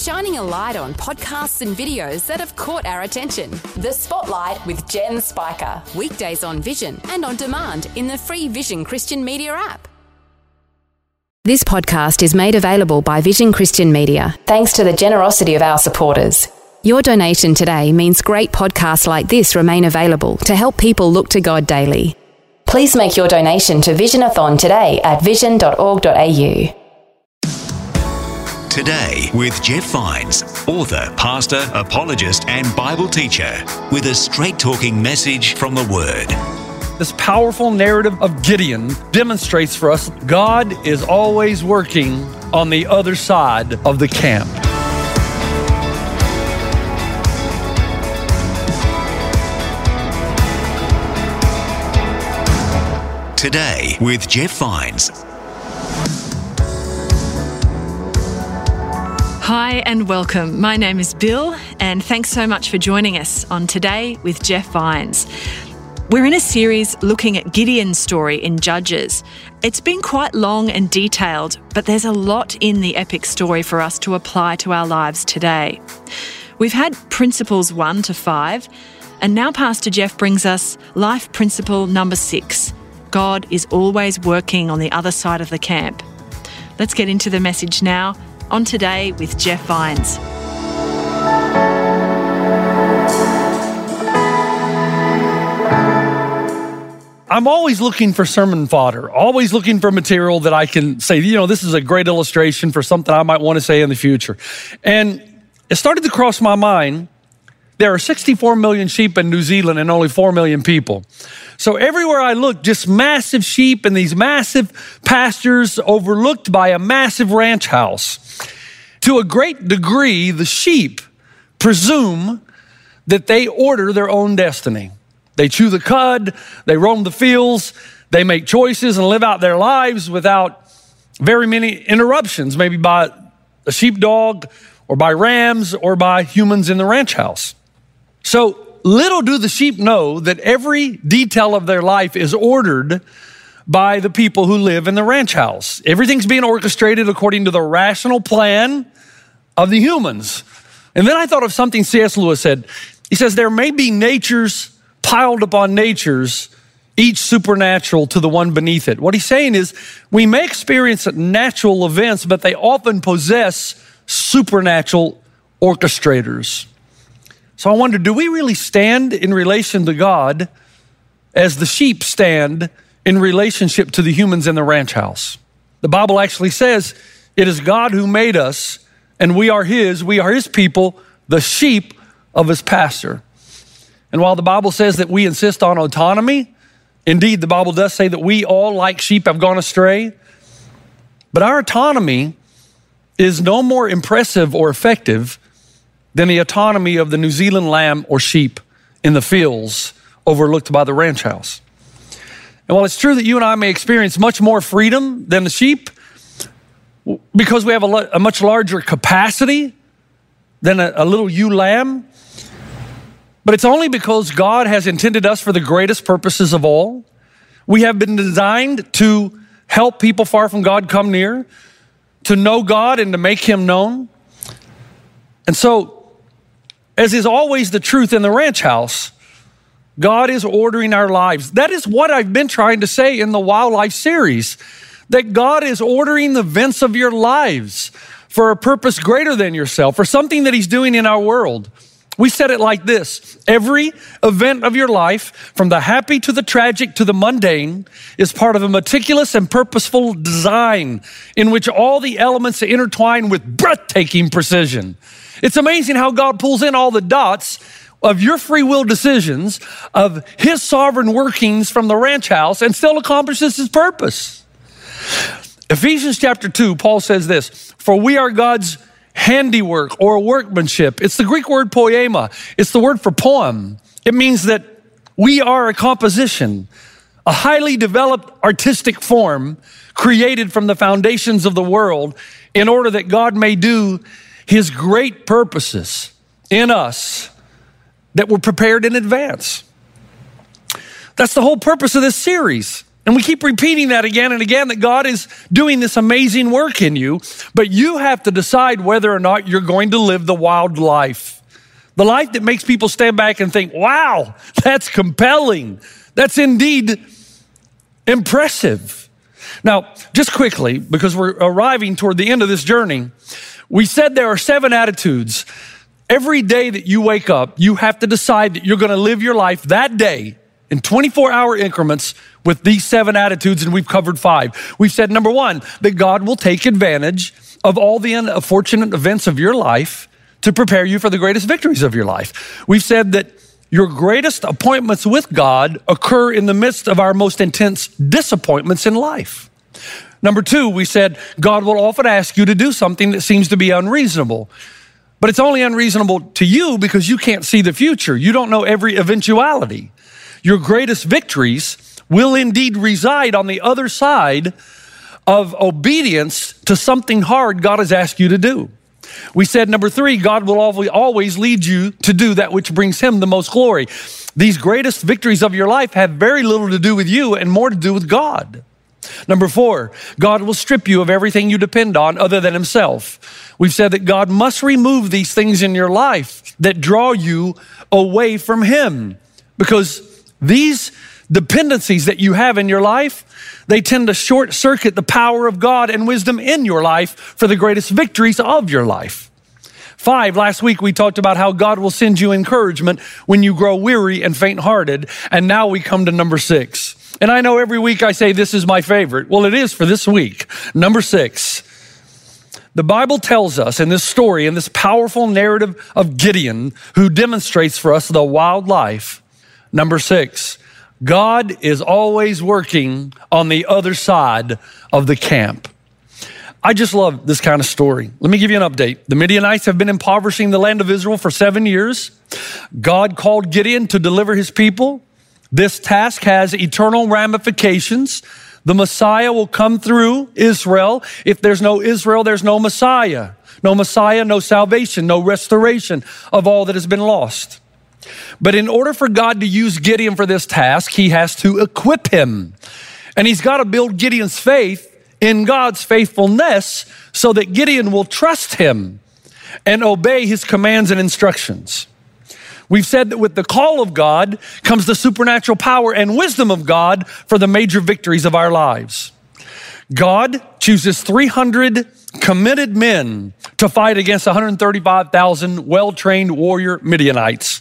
shining a light on podcasts and videos that have caught our attention. The Spotlight with Jen Spiker. Weekdays on Vision and on demand in the free Vision Christian Media app. This podcast is made available by Vision Christian Media thanks to the generosity of our supporters. Your donation today means great podcasts like this remain available to help people look to God daily. Please make your donation to Visionathon today at vision.org.au. Today with Jeff Vines, author, pastor, apologist, and Bible teacher, with a straight talking message from the Word. This powerful narrative of Gideon demonstrates for us God is always working on the other side of the camp. Today with Jeff Vines. Hi and welcome. My name is Bill, and thanks so much for joining us on Today with Jeff Vines. We're in a series looking at Gideon's story in Judges. It's been quite long and detailed, but there's a lot in the epic story for us to apply to our lives today. We've had principles one to five, and now Pastor Jeff brings us life principle number six God is always working on the other side of the camp. Let's get into the message now on Today with Jeff Vines. I'm always looking for sermon fodder, always looking for material that I can say, you know, this is a great illustration for something I might want to say in the future. And it started to cross my mind there are 64 million sheep in New Zealand and only 4 million people. So everywhere I look, just massive sheep and these massive pastures overlooked by a massive ranch house. To a great degree, the sheep presume that they order their own destiny. They chew the cud, they roam the fields, they make choices and live out their lives without very many interruptions, maybe by a sheepdog or by rams or by humans in the ranch house. So little do the sheep know that every detail of their life is ordered by the people who live in the ranch house. Everything's being orchestrated according to the rational plan of the humans. And then I thought of something C.S. Lewis said. He says, There may be natures piled upon natures, each supernatural to the one beneath it. What he's saying is, we may experience natural events, but they often possess supernatural orchestrators. So I wonder do we really stand in relation to God as the sheep stand in relationship to the humans in the ranch house? The Bible actually says it is God who made us, and we are His, we are His people, the sheep of His pasture. And while the Bible says that we insist on autonomy, indeed, the Bible does say that we all, like sheep, have gone astray. But our autonomy is no more impressive or effective than the autonomy of the New Zealand lamb or sheep in the fields overlooked by the ranch house. And while it's true that you and I may experience much more freedom than the sheep, because we have a, a much larger capacity than a, a little ewe lamb, but it's only because God has intended us for the greatest purposes of all. We have been designed to help people far from God come near, to know God and to make Him known. And so as is always the truth in the ranch house, God is ordering our lives. That is what I've been trying to say in the wildlife series that God is ordering the events of your lives for a purpose greater than yourself, for something that He's doing in our world. We said it like this every event of your life, from the happy to the tragic to the mundane, is part of a meticulous and purposeful design in which all the elements intertwine with breathtaking precision. It's amazing how God pulls in all the dots of your free will decisions, of his sovereign workings from the ranch house, and still accomplishes his purpose. Ephesians chapter 2, Paul says this For we are God's handiwork or workmanship. It's the Greek word poema, it's the word for poem. It means that we are a composition, a highly developed artistic form created from the foundations of the world in order that God may do his great purposes in us that were prepared in advance. That's the whole purpose of this series. And we keep repeating that again and again that God is doing this amazing work in you, but you have to decide whether or not you're going to live the wild life. The life that makes people stand back and think, wow, that's compelling. That's indeed impressive. Now, just quickly, because we're arriving toward the end of this journey, we said there are seven attitudes. Every day that you wake up, you have to decide that you're going to live your life that day in 24 hour increments with these seven attitudes, and we've covered five. We've said number one, that God will take advantage of all the unfortunate events of your life to prepare you for the greatest victories of your life. We've said that your greatest appointments with God occur in the midst of our most intense disappointments in life. Number two, we said God will often ask you to do something that seems to be unreasonable. But it's only unreasonable to you because you can't see the future. You don't know every eventuality. Your greatest victories will indeed reside on the other side of obedience to something hard God has asked you to do. We said number three, God will always lead you to do that which brings Him the most glory. These greatest victories of your life have very little to do with you and more to do with God. Number four, God will strip you of everything you depend on other than Himself. We've said that God must remove these things in your life that draw you away from Him because these dependencies that you have in your life, they tend to short circuit the power of God and wisdom in your life for the greatest victories of your life. Five, last week we talked about how God will send you encouragement when you grow weary and faint hearted. And now we come to number six. And I know every week I say this is my favorite. Well, it is for this week. Number six. The Bible tells us in this story, in this powerful narrative of Gideon, who demonstrates for us the wild life. Number six, God is always working on the other side of the camp. I just love this kind of story. Let me give you an update. The Midianites have been impoverishing the land of Israel for seven years. God called Gideon to deliver his people. This task has eternal ramifications. The Messiah will come through Israel. If there's no Israel, there's no Messiah. No Messiah, no salvation, no restoration of all that has been lost. But in order for God to use Gideon for this task, he has to equip him. And he's got to build Gideon's faith in God's faithfulness so that Gideon will trust him and obey his commands and instructions. We've said that with the call of God comes the supernatural power and wisdom of God for the major victories of our lives. God chooses 300 committed men to fight against 135,000 well trained warrior Midianites.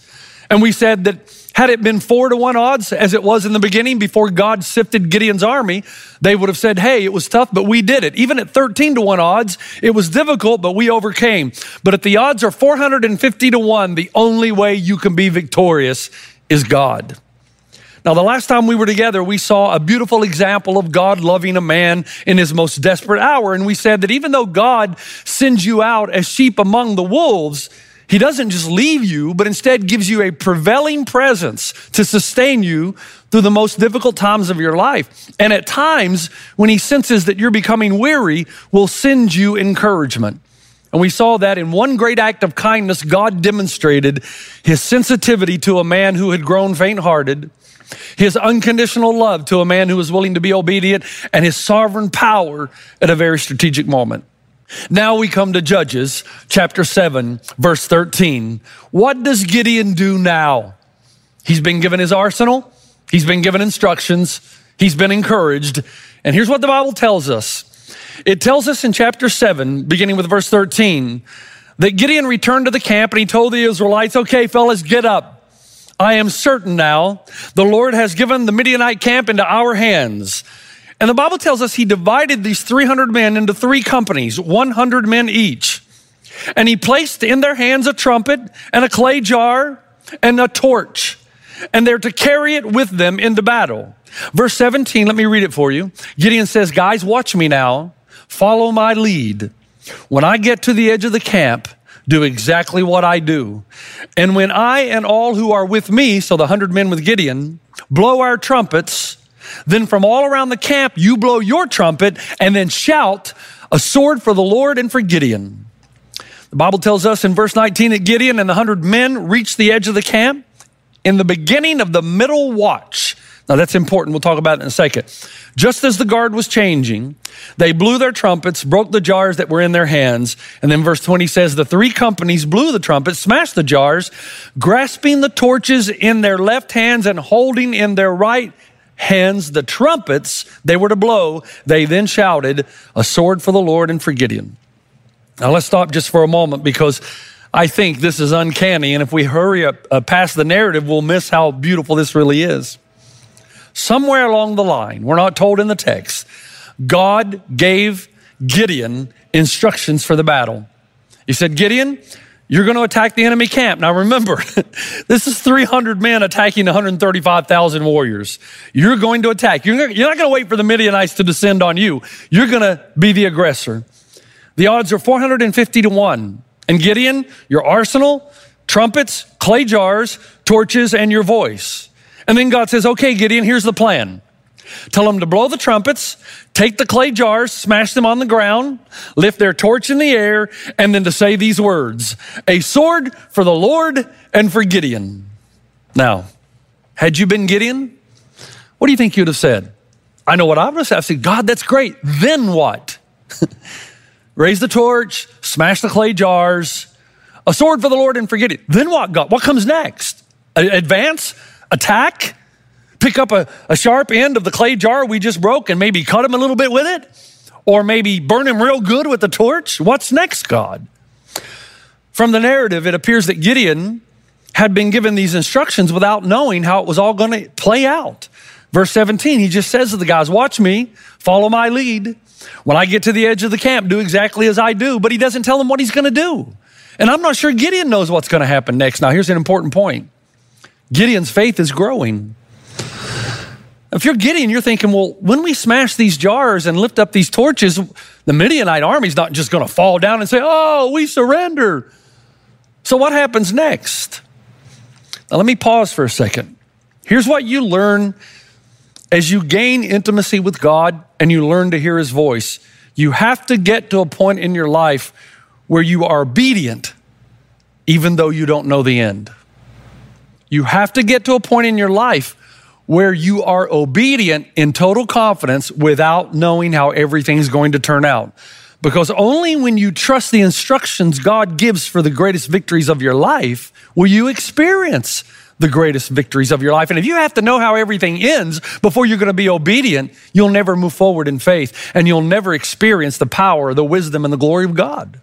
And we said that had it been four to one odds, as it was in the beginning before God sifted Gideon's army, they would have said, Hey, it was tough, but we did it. Even at 13 to one odds, it was difficult, but we overcame. But if the odds are 450 to one, the only way you can be victorious is God. Now, the last time we were together, we saw a beautiful example of God loving a man in his most desperate hour. And we said that even though God sends you out as sheep among the wolves, he doesn't just leave you, but instead gives you a prevailing presence to sustain you through the most difficult times of your life. And at times, when he senses that you're becoming weary, will send you encouragement. And we saw that in one great act of kindness, God demonstrated his sensitivity to a man who had grown faint hearted, his unconditional love to a man who was willing to be obedient, and his sovereign power at a very strategic moment. Now we come to Judges chapter 7, verse 13. What does Gideon do now? He's been given his arsenal, he's been given instructions, he's been encouraged. And here's what the Bible tells us it tells us in chapter 7, beginning with verse 13, that Gideon returned to the camp and he told the Israelites, Okay, fellas, get up. I am certain now the Lord has given the Midianite camp into our hands. And the Bible tells us he divided these 300 men into three companies, 100 men each. And he placed in their hands a trumpet and a clay jar and a torch. And they're to carry it with them into battle. Verse 17, let me read it for you. Gideon says, Guys, watch me now. Follow my lead. When I get to the edge of the camp, do exactly what I do. And when I and all who are with me, so the hundred men with Gideon, blow our trumpets, then from all around the camp, you blow your trumpet and then shout, a sword for the Lord and for Gideon. The Bible tells us in verse 19 that Gideon and the hundred men reached the edge of the camp in the beginning of the middle watch. Now that's important. We'll talk about it in a second. Just as the guard was changing, they blew their trumpets, broke the jars that were in their hands. And then verse 20 says, the three companies blew the trumpets, smashed the jars, grasping the torches in their left hands and holding in their right hands the trumpets they were to blow. They then shouted, a sword for the Lord and for Gideon. Now let's stop just for a moment because I think this is uncanny. And if we hurry up uh, past the narrative, we'll miss how beautiful this really is somewhere along the line, we're not told in the text, God gave Gideon instructions for the battle. He said, Gideon, you're going to attack the enemy camp. Now remember, this is 300 men attacking 135,000 warriors. You're going to attack. You're not going to wait for the Midianites to descend on you. You're going to be the aggressor. The odds are 450 to 1. And Gideon, your arsenal, trumpets, clay jars, torches, and your voice. And then God says, okay, Gideon, here's the plan. Tell them to blow the trumpets, take the clay jars, smash them on the ground, lift their torch in the air, and then to say these words A sword for the Lord and for Gideon. Now, had you been Gideon, what do you think you'd have said? I know what I would have said. I said, God, that's great. Then what? Raise the torch, smash the clay jars, a sword for the Lord and for Gideon. Then what, God? What comes next? Advance? attack, pick up a, a sharp end of the clay jar we just broke and maybe cut him a little bit with it? Or maybe burn him real good with the torch? What's next, God? From the narrative, it appears that Gideon had been given these instructions without knowing how it was all going to play out. Verse 17, he just says to the guys, Watch me, follow my lead. When I get to the edge of the camp, do exactly as I do. But he doesn't tell them what he's going to do. And I'm not sure Gideon knows what's going to happen next. Now, here's an important point Gideon's faith is growing. If you're Gideon, you're thinking, well, when we smash these jars and lift up these torches, the Midianite army's not just going to fall down and say, oh, we surrender. So what happens next? Now, let me pause for a second. Here's what you learn as you gain intimacy with God and you learn to hear his voice. You have to get to a point in your life where you are obedient, even though you don't know the end. You have to get to a point in your life where you are obedient in total confidence without knowing how everything's going to turn out. Because only when you trust the instructions God gives for the greatest victories of your life will you experience the greatest victories of your life. And if you have to know how everything ends before you're going to be obedient, you'll never move forward in faith and you'll never experience the power, the wisdom, and the glory of God.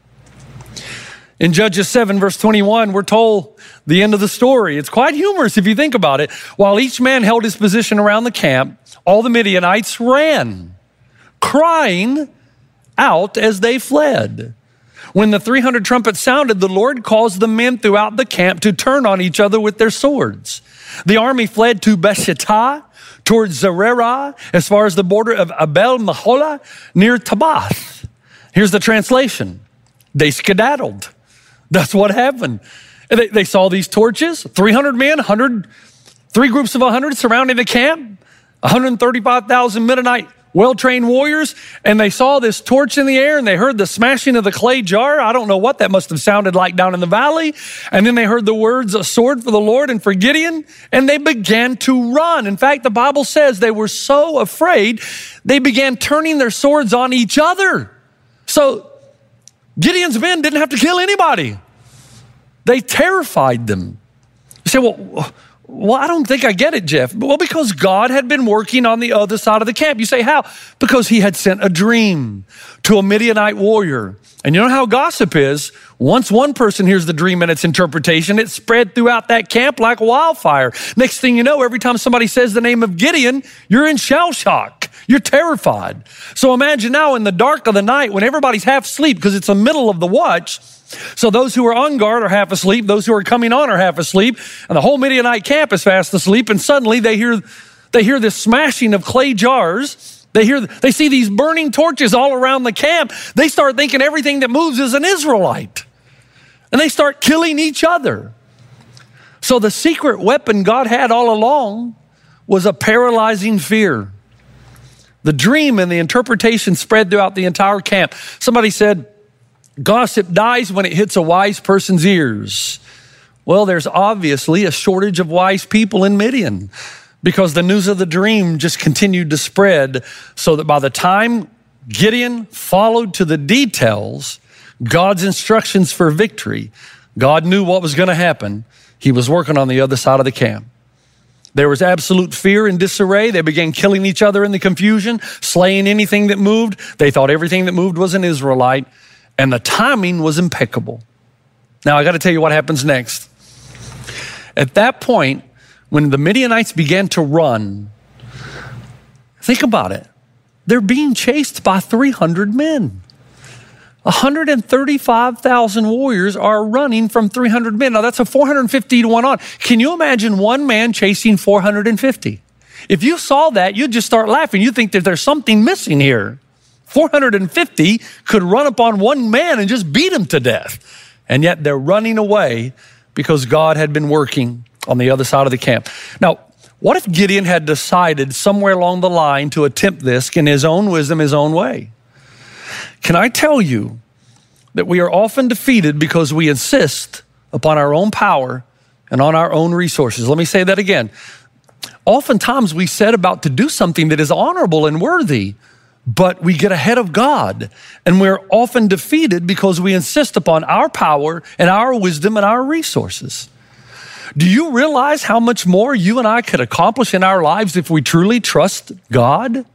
In Judges 7, verse 21, we're told the end of the story. It's quite humorous if you think about it. While each man held his position around the camp, all the Midianites ran, crying out as they fled. When the 300 trumpets sounded, the Lord caused the men throughout the camp to turn on each other with their swords. The army fled to Beth Shittah, towards Zererah, as far as the border of Abel Meholah, near Tabbath. Here's the translation. They skedaddled. That's what happened. They, they, saw these torches, 300 men, 100, three groups of 100 surrounding the camp, 135,000 Midianite well trained warriors, and they saw this torch in the air and they heard the smashing of the clay jar. I don't know what that must have sounded like down in the valley. And then they heard the words, a sword for the Lord and for Gideon, and they began to run. In fact, the Bible says they were so afraid, they began turning their swords on each other. So Gideon's men didn't have to kill anybody. They terrified them. You say, well, well, I don't think I get it, Jeff. Well, because God had been working on the other side of the camp. You say, how? Because he had sent a dream to a Midianite warrior. And you know how gossip is? Once one person hears the dream and its interpretation, it spread throughout that camp like wildfire. Next thing you know, every time somebody says the name of Gideon, you're in shell shock. You're terrified. So imagine now in the dark of the night when everybody's half asleep because it's the middle of the watch. So those who are on guard are half asleep. Those who are coming on are half asleep. And the whole Midianite camp is fast asleep. And suddenly they hear, they hear this smashing of clay jars. They hear, they see these burning torches all around the camp. They start thinking everything that moves is an Israelite. And they start killing each other. So the secret weapon God had all along was a paralyzing fear. The dream and the interpretation spread throughout the entire camp. Somebody said, Gossip dies when it hits a wise person's ears. Well, there's obviously a shortage of wise people in Midian because the news of the dream just continued to spread so that by the time Gideon followed to the details God's instructions for victory, God knew what was going to happen. He was working on the other side of the camp. There was absolute fear and disarray. They began killing each other in the confusion, slaying anything that moved. They thought everything that moved was an Israelite, and the timing was impeccable. Now, I got to tell you what happens next. At that point, when the Midianites began to run, think about it. They're being chased by 300 men. 135,000 warriors are running from 300 men. Now that's a 450 to 1 on. Can you imagine one man chasing 450? If you saw that, you'd just start laughing. You'd think that there's something missing here. 450 could run upon one man and just beat him to death. And yet they're running away because God had been working on the other side of the camp. Now, what if Gideon had decided somewhere along the line to attempt this in his own wisdom, his own way? Can I tell you that we are often defeated because we insist upon our own power and on our own resources? Let me say that again. Oftentimes we set about to do something that is honorable and worthy, but we get ahead of God and we're often defeated because we insist upon our power and our wisdom and our resources. Do you realize how much more you and I could accomplish in our lives if we truly trust God?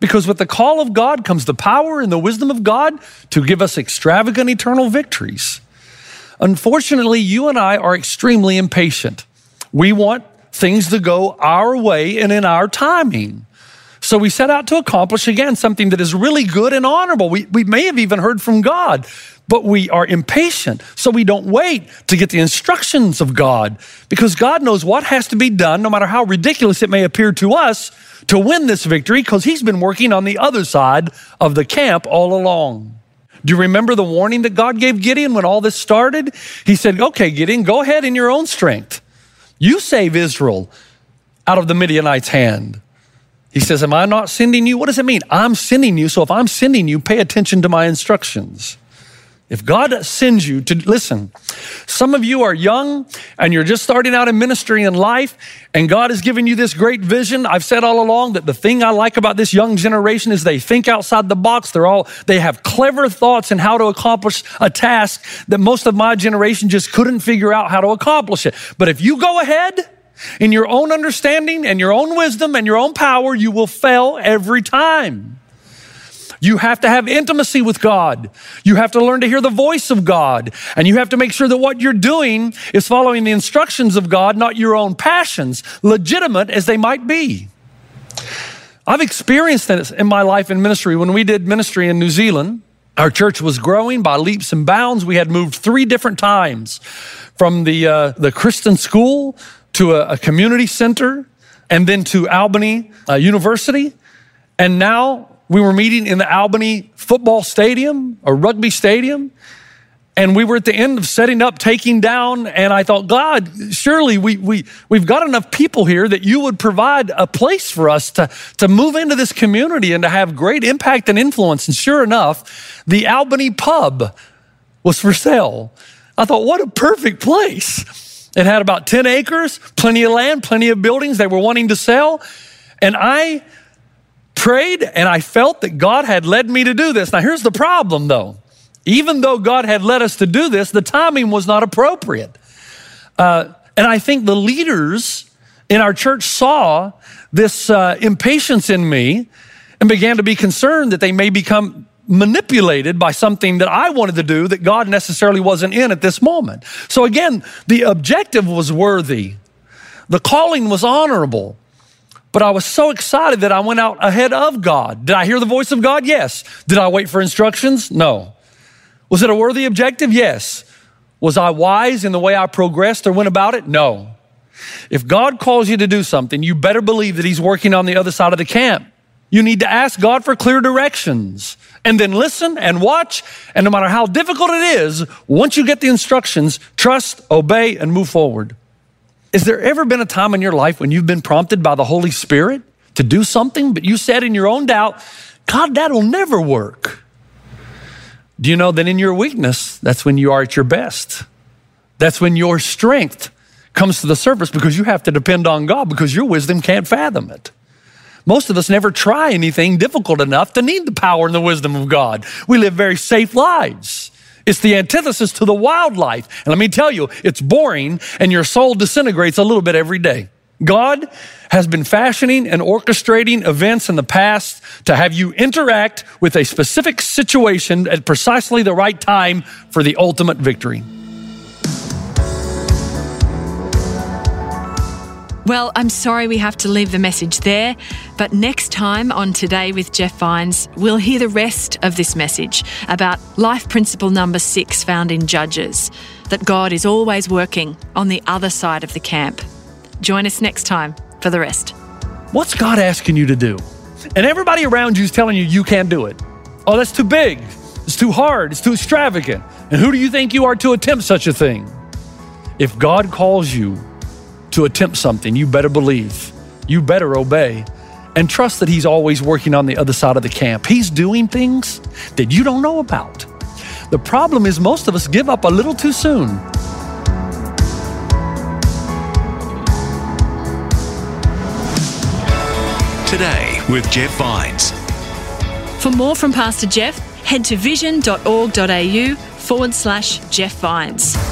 Because with the call of God comes the power and the wisdom of God to give us extravagant eternal victories. Unfortunately, you and I are extremely impatient. We want things to go our way and in our timing. So we set out to accomplish again something that is really good and honorable. We, we may have even heard from God, but we are impatient. So we don't wait to get the instructions of God because God knows what has to be done, no matter how ridiculous it may appear to us, to win this victory because he's been working on the other side of the camp all along. Do you remember the warning that God gave Gideon when all this started? He said, Okay, Gideon, go ahead in your own strength. You save Israel out of the Midianites' hand. He says, Am I not sending you? What does it mean? I'm sending you. So if I'm sending you, pay attention to my instructions. If God sends you to listen, some of you are young and you're just starting out in ministry and life, and God has given you this great vision. I've said all along that the thing I like about this young generation is they think outside the box. They're all, they have clever thoughts in how to accomplish a task that most of my generation just couldn't figure out how to accomplish it. But if you go ahead, in your own understanding and your own wisdom and your own power, you will fail every time. You have to have intimacy with God. You have to learn to hear the voice of God. And you have to make sure that what you're doing is following the instructions of God, not your own passions, legitimate as they might be. I've experienced this in my life in ministry. When we did ministry in New Zealand, our church was growing by leaps and bounds. We had moved three different times from the, uh, the Christian school to a, a, community center and then to Albany uh, University. And now we were meeting in the Albany football stadium or rugby stadium. And we were at the end of setting up, taking down, and I thought, God, surely we, we, we've got enough people here that you would provide a place for us to, to move into this community and to have great impact and influence. And sure enough, the Albany pub was for sale. I thought, what a perfect place. It had about 10 acres, plenty of land, plenty of buildings they were wanting to sell. And I prayed and I felt that God had led me to do this. Now, here's the problem though. Even though God had led us to do this, the timing was not appropriate. Uh, and I think the leaders in our church saw this uh, impatience in me and began to be concerned that they may become manipulated by something that I wanted to do that God necessarily wasn't in at this moment. So again, the objective was worthy. The calling was honorable. But I was so excited that I went out ahead of God. Did I hear the voice of God? Yes. Did I wait for instructions? No. Was it a worthy objective? Yes. Was I wise in the way I progressed or went about it? No. If God calls you to do something, you better believe that He's working on the other side of the camp. You need to ask God for clear directions and then listen and watch. And no matter how difficult it is, once you get the instructions, trust, obey, and move forward. Is there ever been a time in your life when you've been prompted by the Holy Spirit to do something, but you said in your own doubt, God, that'll never work? Do you know that in your weakness, that's when you are at your best? That's when your strength comes to the surface because you have to depend on God because your wisdom can't fathom it. Most of us never try anything difficult enough to need the power and the wisdom of God. We live very safe lives. It's the antithesis to the wildlife. And let me tell you, it's boring and your soul disintegrates a little bit every day. God has been fashioning and orchestrating events in the past to have you interact with a specific situation at precisely the right time for the ultimate victory. Well, I'm sorry we have to leave the message there, but next time on Today with Jeff Vines, we'll hear the rest of this message about life principle number six found in Judges that God is always working on the other side of the camp. Join us next time for the rest. What's God asking you to do? And everybody around you is telling you you can't do it. Oh, that's too big. It's too hard. It's too extravagant. And who do you think you are to attempt such a thing? If God calls you to attempt something, you better believe, you better obey, and trust that He's always working on the other side of the camp. He's doing things that you don't know about. The problem is, most of us give up a little too soon. Today with Jeff Vines. For more from Pastor Jeff, head to vision.org.au forward slash Jeff Vines.